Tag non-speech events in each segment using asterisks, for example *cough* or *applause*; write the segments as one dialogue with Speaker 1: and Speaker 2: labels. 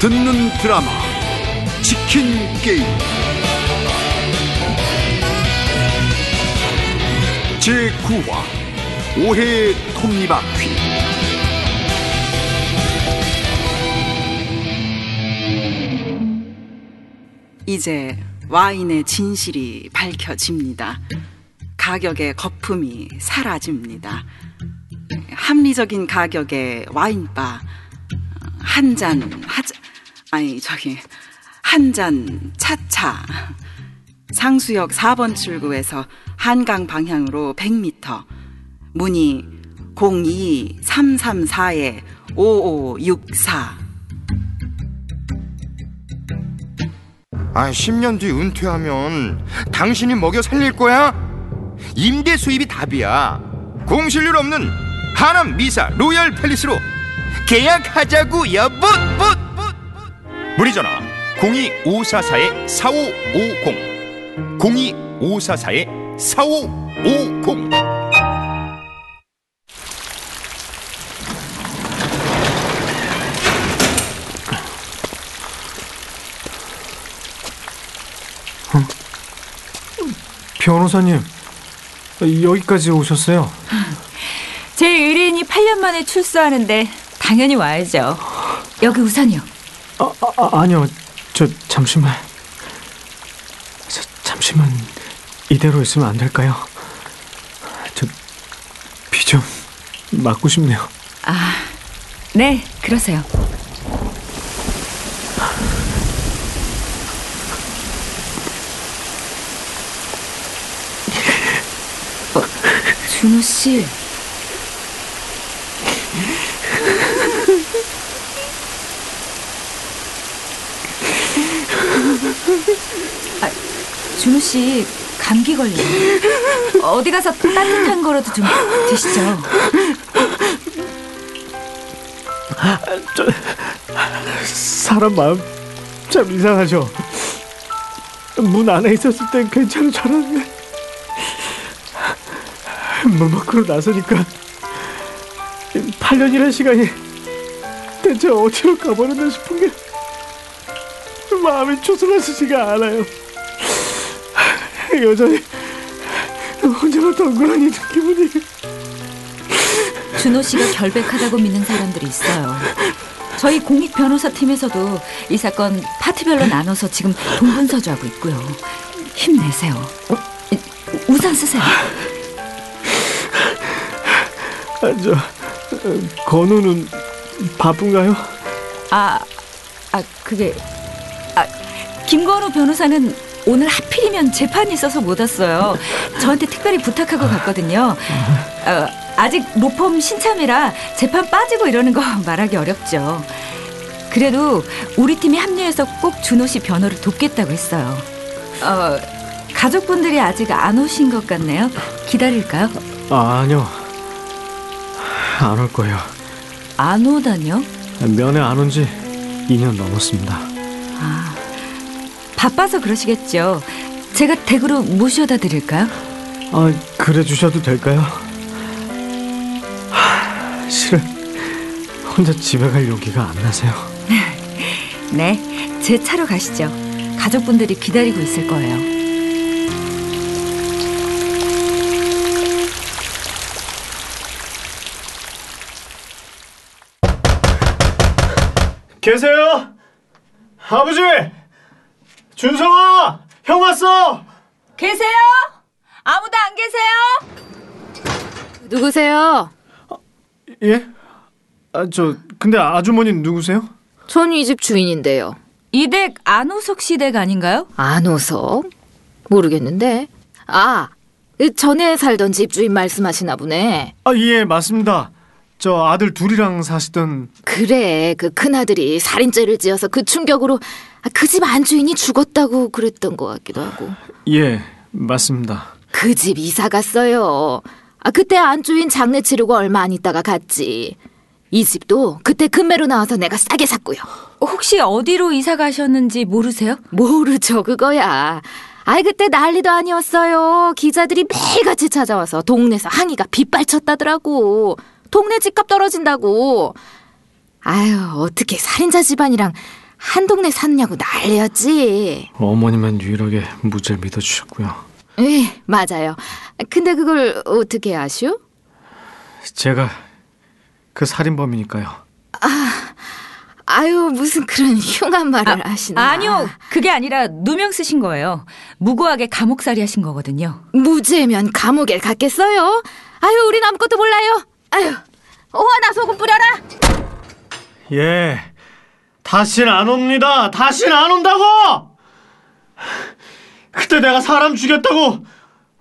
Speaker 1: 듣는 드라마 치킨 게임 제9화 오해의 톱니바퀴
Speaker 2: 이제 와인의 진실이 밝혀집니다. 가격의 거품이 사라집니다. 합리적인 가격의 와인바 한 잔 하자 아니 저기 한 잔 차차 상수역 4번 출구에서 한강 방향으로 100m 문의 02334에 5564
Speaker 3: 아, 10년 뒤 은퇴하면 당신이 먹여 살릴 거야? 임대 수입이 답이야. 공실률 없는 하남 미사 로얄 팰리스로 계약하자고 여보. 붓, 붓, 문의 전화 02544-4550 02544-4550
Speaker 4: 변호사님, 여기까지 오셨어요? *laughs*
Speaker 5: 제 의뢰인이 8년 만에 출소하는데 당연히 와야죠. 여기 우선이요.
Speaker 4: 아, 아 아니요, 저 잠시만. 저, 잠시만 이대로 있으면 안 될까요? 저 비 좀 맞고 싶네요.
Speaker 5: 아, 네, 그러세요. 어, 준호 씨. 아, 준호 씨 감기 걸려요. 어디 가서 따뜻한 거라도 좀 드시죠.
Speaker 4: 저 사람 마음 참 이상하죠. 문 안에 있었을 땐 괜찮은 줄 알았는데 문 밖으로 나서니까 8년이라는 시간이 대체 어디로 가버렸나 싶은 게 마음이 초슬라지지가 않아요. 여전히 혼자만 덩그러니 기분이
Speaker 5: 준호 씨가 결백하다고 믿는 사람들이 있어요. 저희 공익 변호사 팀에서도 이 사건 파트별로 나눠서 지금 동분서주하고 있고요. 힘내세요. 우산 쓰세요.
Speaker 4: 아, 저 건우는 바쁜가요?
Speaker 5: 아, 아 그게 아 김건우 변호사는 오늘 하필이면 재판이 있어서 못 왔어요. 저한테 특별히 부탁하고 갔거든요. 어, 아직 로펌 신참이라 재판 빠지고 이러는 거 *laughs* 말하기 어렵죠. 그래도 우리 팀이 합류해서 꼭 준호 씨 변호를 돕겠다고 했어요. 어, 가족분들이 아직 안 오신 것 같네요. 기다릴까요?
Speaker 4: 아, 아니요. 안 올 거예요.
Speaker 5: 안 오다뇨?
Speaker 4: 면회 안 온 지 2년 넘었습니다.
Speaker 5: 아, 바빠서 그러시겠죠. 제가 댁으로 모셔다 드릴까요?
Speaker 4: 아, 그래 주셔도 될까요? 하, 실은 혼자 집에 갈 용기가 안 나세요. *laughs*
Speaker 5: 네, 제 차로 가시죠. 가족분들이 기다리고 있을 거예요.
Speaker 4: 계세요? 아버지! 준성아! 형 왔어!
Speaker 5: 계세요? 아무도 안 계세요?
Speaker 6: 누구세요?
Speaker 4: 예? 아, 저 근데 아주머니는 누구세요?
Speaker 6: 전 이 집 주인인데요.
Speaker 5: 이댁 안호석 씨댁 아닌가요?
Speaker 6: 안호석? 모르겠는데. 아, 전에 살던 집주인 말씀하시나 보네.
Speaker 4: 아, 예, 맞습니다. 저 아들 둘이랑 사시던
Speaker 6: 그래, 그 큰아들이 살인죄를 지어서 그 충격으로 그 집 안주인이 죽었다고 그랬던 것 같기도 하고.
Speaker 4: 예, 맞습니다.
Speaker 6: 그 집 이사 갔어요. 아, 그때 안주인 장례 치르고 얼마 안 있다가 갔지. 이 집도 그때 금매로 나와서 내가 싸게 샀고요.
Speaker 5: 혹시 어디로 이사 가셨는지 모르세요?
Speaker 6: 모르죠, 그거야. 아이, 그때 난리도 아니었어요. 기자들이 매일같이 찾아와서 동네에서 항의가 빗발쳤다더라고. 동네 집값 떨어진다고. 아유, 어떻게 살인자 집안이랑 한 동네 샀냐고 난리였지.
Speaker 4: 어머니만 유일하게 무죄를 믿어주셨고요.
Speaker 6: 예, 맞아요. 근데 그걸 어떻게 아슈?
Speaker 4: 제가 그 살인범이니까요.
Speaker 6: 아유, 무슨 그런 흉한 말을 하시나.
Speaker 5: 아니요, 그게 아니라 누명 쓰신 거예요. 무고하게 감옥살이 하신 거거든요.
Speaker 6: 무죄면 감옥에 갔겠어요? 아유, 우린 아무것도 몰라요. 아유, 오하나 소금 뿌려라.
Speaker 4: 예, 다시는 안 옵니다. 다시는 안 온다고. 그때 내가 사람 죽였다고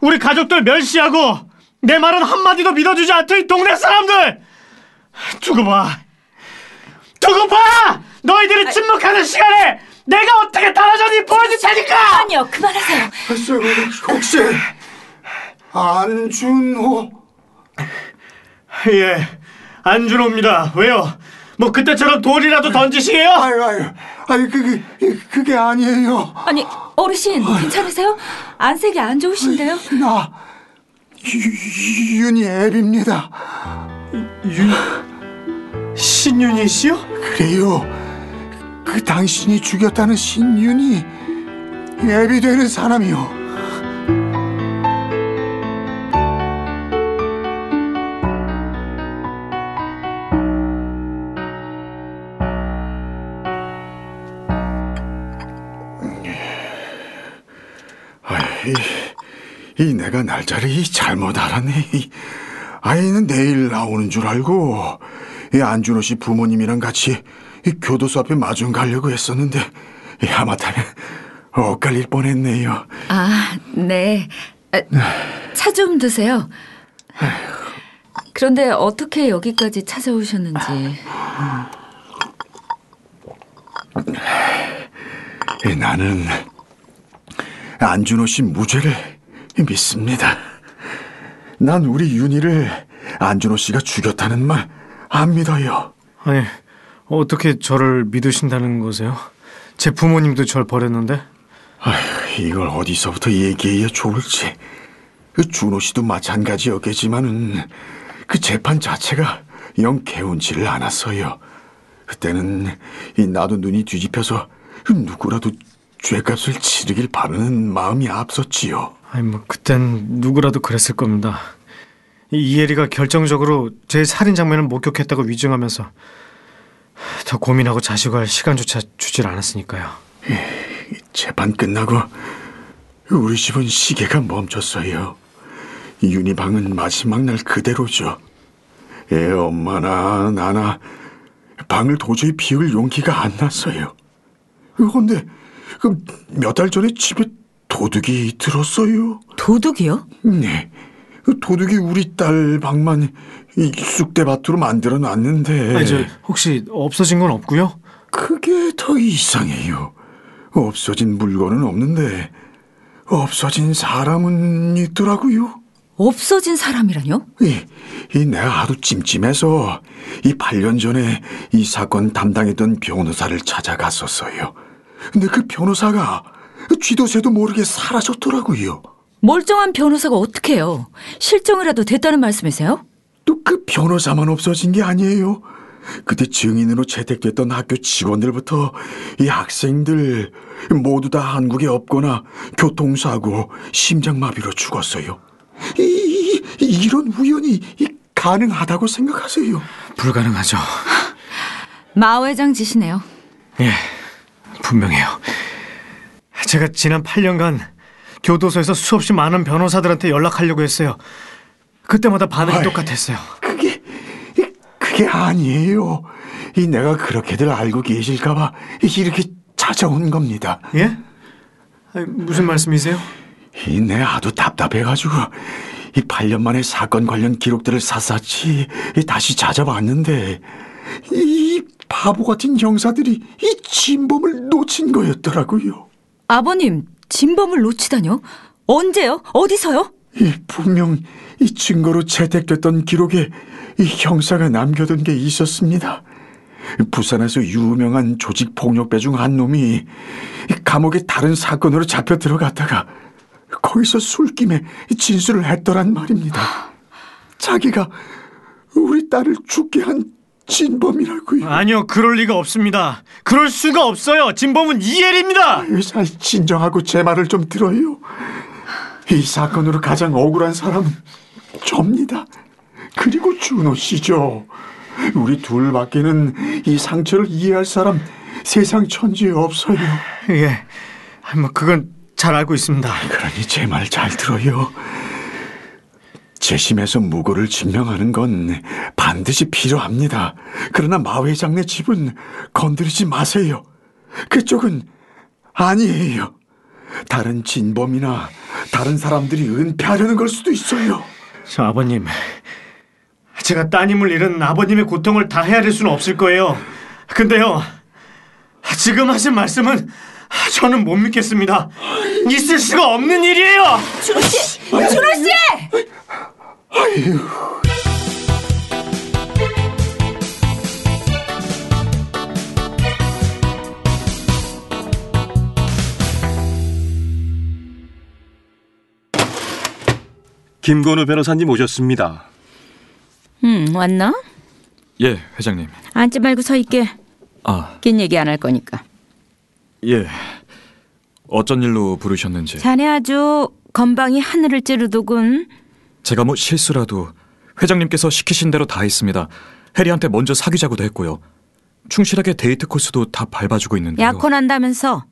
Speaker 4: 우리 가족들 멸시하고 내 말은 한마디도 믿어주지 않던 이 동네 사람들 두고 봐. 두고 봐. 너희들이 침묵하는 시간에 내가 어떻게 달아졌니 보여줄 테니까.
Speaker 5: 아니요, 그만하세요.
Speaker 1: 혹시 안준호
Speaker 4: 예, 안준호입니다. 왜요? 뭐 그때처럼 돌이라도 던지시게요?
Speaker 1: 아유 아유 아유 그게 그게 아니에요
Speaker 5: 아니, 어르신, 괜찮으세요? 안색이 안 좋으신데요?
Speaker 1: 나 유- 윤이 앱입니다
Speaker 4: 신윤희 씨요?
Speaker 1: 그래요 그 당신이 죽였다는 신윤이 앱이 되는 사람이요 이, 이 내가 날짜를 잘못 알았네. 이 아이는 내일 나오는 줄 알고 이 안준호 씨 부모님이랑 같이 이 교도소 앞에 마중 가려고 했었는데 이 하마터면 엇갈릴 뻔했네요.
Speaker 5: 아, 네. 차 좀 드세요. 그런데 어떻게 여기까지 찾아오셨는지.
Speaker 1: 이 나는 안준호 씨 무죄를 믿습니다. 난 우리 윤희를 안준호 씨가 죽였다는 말 안 믿어요.
Speaker 4: 아니, 어떻게 저를 믿으신다는 거세요? 제 부모님도 절 버렸는데?
Speaker 1: 아휴, 이걸 어디서부터 얘기해야 좋을지. 그 준호 씨도 마찬가지였겠지만은 그 재판 자체가 영 개운치를 않았어요. 그때는 이 나도 눈이 뒤집혀서 누구라도 죄값을 치르길 바라는 마음이 앞섰지요.
Speaker 4: 아니, 뭐, 그땐 누구라도 그랬을 겁니다. 이 이혜리가 결정적으로 제 살인 장면을 목격했다고 위증하면서 더 고민하고 자식할 시간조차 주질 않았으니까요.
Speaker 1: 재판 끝나고 우리 집은 시계가 멈췄어요. 윤희 방은 마지막 날 그대로죠. 애 엄마나 나나 방을 도저히 비울 용기가 안 났어요. 그런데 몇 달 전에 집에 도둑이 들었어요.
Speaker 5: 도둑이요?
Speaker 1: 네. 그 도둑이 우리 딸 방만 이 쑥대밭으로 만들어 놨는데
Speaker 4: 아니, 저, 혹시 없어진 건 없고요?
Speaker 1: 그게 더 이상해요. 없어진 물건은 없는데 없어진 사람은 있더라고요.
Speaker 5: 없어진 사람이라뇨?
Speaker 1: 이, 이 내가 하도 찜찜해서 이 8년 전에 이 사건 담당했던 변호사를 찾아갔었어요. 근데 그 변호사가 쥐도 새도 모르게 사라졌더라고요.
Speaker 5: 멀쩡한 변호사가 어떻게 해요? 실종이라도 됐다는 말씀이세요?
Speaker 1: 또 그 변호사만 없어진 게 아니에요. 그때 증인으로 채택됐던 학교 직원들부터 이 학생들 모두 다 한국에 없거나 교통사고, 심장마비로 죽었어요. 이, 이, 이런 우연이 이 가능하다고 생각하세요?
Speaker 4: 불가능하죠.
Speaker 5: 마 회장 지시네요.
Speaker 4: 예, 분명해요. 제가 지난 8년간 교도소에서 수없이 많은 변호사들한테 연락하려고 했어요. 그때마다 반응이
Speaker 1: 아이.
Speaker 4: 똑같았어요.
Speaker 1: 그게 그게 아니에요. 이 내가 그렇게들 알고 계실까봐 이렇게 찾아온 겁니다.
Speaker 4: 예? 아니, 무슨 말씀이세요?
Speaker 1: 이 내 아주 답답해가지고 이 8년 만에 사건 관련 기록들을 샅샅이 이 다시 찾아봤는데 이 바보 같은 형사들이 이 진범을 놓친 거였더라고요.
Speaker 5: 아버님, 진범을 놓치다뇨? 언제요? 어디서요?
Speaker 1: 이 분명 이 증거로 채택됐던 기록에 이 형사가 남겨둔 게 있었습니다. 부산에서 유명한 조직 폭력배 중 한 놈이 이 감옥에 다른 사건으로 잡혀 들어갔다가 거기서 술김에 진술을 했더란 말입니다. 자기가 우리 딸을 죽게 한 진범이라고요.
Speaker 4: 아니요, 그럴 리가 없습니다. 그럴 수가 없어요. 진범은 이엘입니다.
Speaker 1: 잘 진정하고 제 말을 좀 들어요. 이 사건으로 가장 억울한 사람은 접니다. 그리고 준호 씨죠. 우리 둘밖에는 이 상처를 이해할 사람 세상 천지에 없어요.
Speaker 4: 예, 뭐 그건 잘 알고 있습니다.
Speaker 1: 그러니 제 말 잘 들어요. 재심에서 무고를 증명하는 건 반드시 필요합니다. 그러나 마 회장네 집은 건드리지 마세요. 그쪽은 아니에요. 다른 진범이나 다른 사람들이 은폐하려는 걸 수도 있어요.
Speaker 4: 저 아버님, 제가 따님을 잃은 아버님의 고통을 다 헤아릴 수는 없을 거예요. 근데요, 지금 하신 말씀은 저는 못 믿겠습니다. 있을 수가 없는 일이에요.
Speaker 5: 준호 씨, 준호 씨!
Speaker 7: 김건우 변호사님 오셨습니다.
Speaker 5: 음, 왔나?
Speaker 8: 예, 회장님.
Speaker 5: 앉지 말고 서 있게.
Speaker 8: 아,
Speaker 5: 긴 얘기 안 할 거니까.
Speaker 8: 예. 어쩐 일로 부르셨는지.
Speaker 5: 자네 아주 건방이 하늘을 찌르더군.
Speaker 8: 제가 뭐 실수라도 회장님께서 시키신 대로 다 했습니다. 해리한테 먼저 사귀자고도 했고요. 충실하게 데이트 코스도 다 밟아주고 있는데요.
Speaker 5: 약혼한다면서.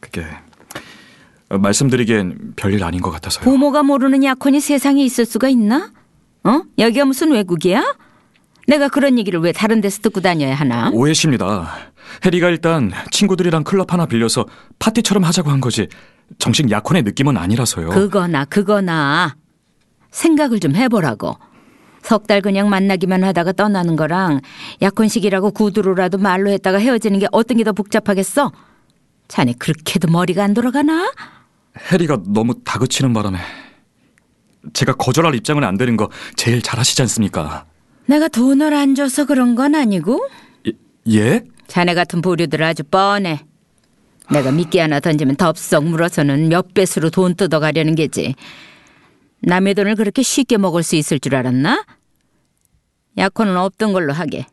Speaker 8: 그게 어, 말씀드리기엔 별일 아닌 것 같아서요.
Speaker 5: 부모가 모르는 약혼이 세상에 있을 수가 있나? 어? 여기가 무슨 외국이야? 내가 그런 얘기를 왜 다른 데서 듣고 다녀야 하나?
Speaker 8: 오해십니다. 해리가 일단 친구들이랑 클럽 하나 빌려서 파티처럼 하자고 한 거지 정식 약혼의 느낌은 아니라서요.
Speaker 5: 그거나 그거나 생각을 좀 해보라고. 석 달 그냥 만나기만 하다가 떠나는 거랑 약혼식이라고 구두로라도 말로 했다가 헤어지는 게 어떤 게 더 복잡하겠어? 자네 그렇게도 머리가 안 돌아가나?
Speaker 8: 해리가 너무 다그치는 바람에 제가 거절할 입장은 안 되는 거 제일 잘하시지 않습니까?
Speaker 5: 내가 돈을 안 줘서 그런 건 아니고
Speaker 8: 예? 예?
Speaker 5: 자네 같은 보류들 아주 뻔해. 내가 미끼 하나 던지면 덥석 물어서는 몇 배수로 돈 뜯어가려는 게지. 남의 돈을 그렇게 쉽게 먹을 수 있을 줄 알았나? 약혼은 없던 걸로 하게.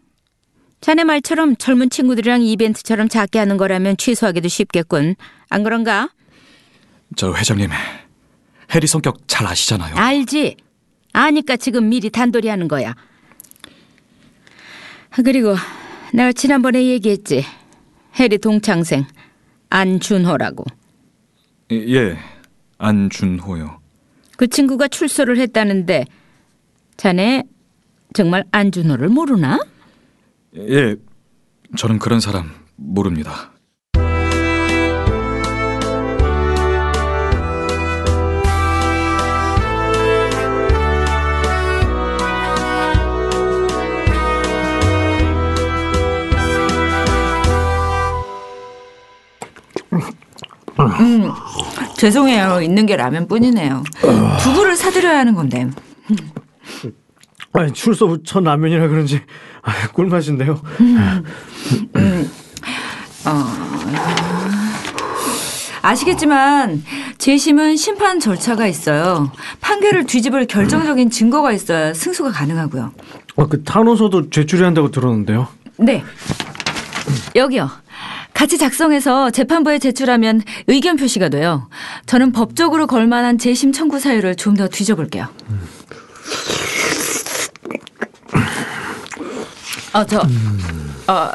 Speaker 5: 자네 말처럼 젊은 친구들이랑 이벤트처럼 작게 하는 거라면 취소하기도 쉽겠군. 안 그런가?
Speaker 8: 저 회장님 해리 성격 잘 아시잖아요.
Speaker 5: 알지? 아니까 지금 미리 단돌이 하는 거야. 아, 그리고 내가 지난번에 얘기했지. 해리 동창생 안준호라고.
Speaker 8: 예, 안준호요.
Speaker 5: 그 친구가 출소를 했다는데 자네 정말 안준호를 모르나?
Speaker 8: 예, 저는 그런 사람 모릅니다.
Speaker 5: 죄송해요. 있는 게 라면뿐이네요. 두부를 사드려야 하는 건데.
Speaker 4: 아니, 출소 후 첫 라면이라 그런지 아, 꿀맛인데요.
Speaker 5: 아시겠지만 재심은 심판 절차가 있어요. 판결을 뒤집을 결정적인 증거가 있어야 승소가 가능하고요.
Speaker 4: 어, 그 탄원서도 제출해야 한다고 들었는데요.
Speaker 5: 네. 여기요. 같이 작성해서 재판부에 제출하면 의견 표시가 돼요. 저는 법적으로 걸만한 재심 청구 사유를 좀 더 뒤져볼게요. 어, 저, 어,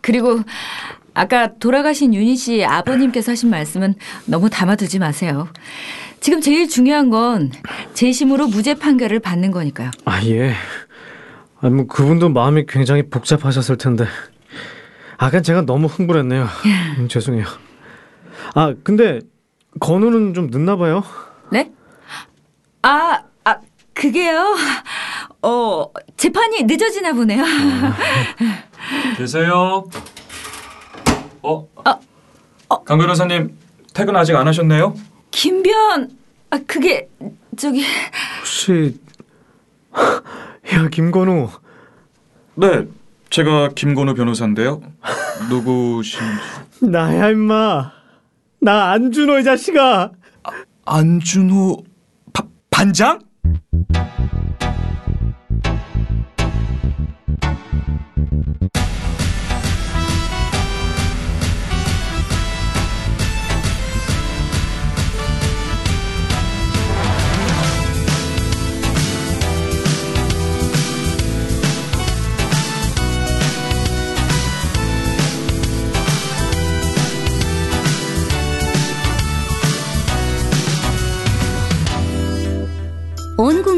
Speaker 5: 그리고 아까 돌아가신 윤희 씨 아버님께서 하신 말씀은 너무 담아두지 마세요. 지금 제일 중요한 건 재심으로 무죄 판결을 받는 거니까요.
Speaker 4: 아, 예. 아, 뭐 그분도 마음이 굉장히 복잡하셨을 텐데. 아까 제가 너무 흥분했네요. 음, 죄송해요. 아, 근데 건우는 좀 늦나 봐요.
Speaker 5: 네? 아, 아, 그게요. 어, 재판이 늦어지나 보네요.
Speaker 8: 계세요? 어? 강 변호사님 퇴근 아직 안 하셨네요?
Speaker 5: 김변, 아, 그게 저기
Speaker 4: 혹시 *laughs* 야, 김건우.
Speaker 8: 네, 제가 김건우 변호사인데요. 누구신지? *laughs*
Speaker 4: 나야 임마. 나 안준호 이 자식아.
Speaker 8: 안준호 바, 반장?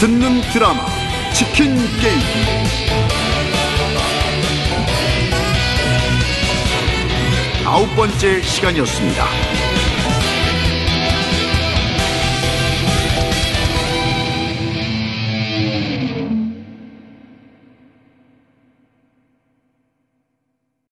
Speaker 9: 듣는 드라마 치킨 게임 아홉 번째 시간이었습니다.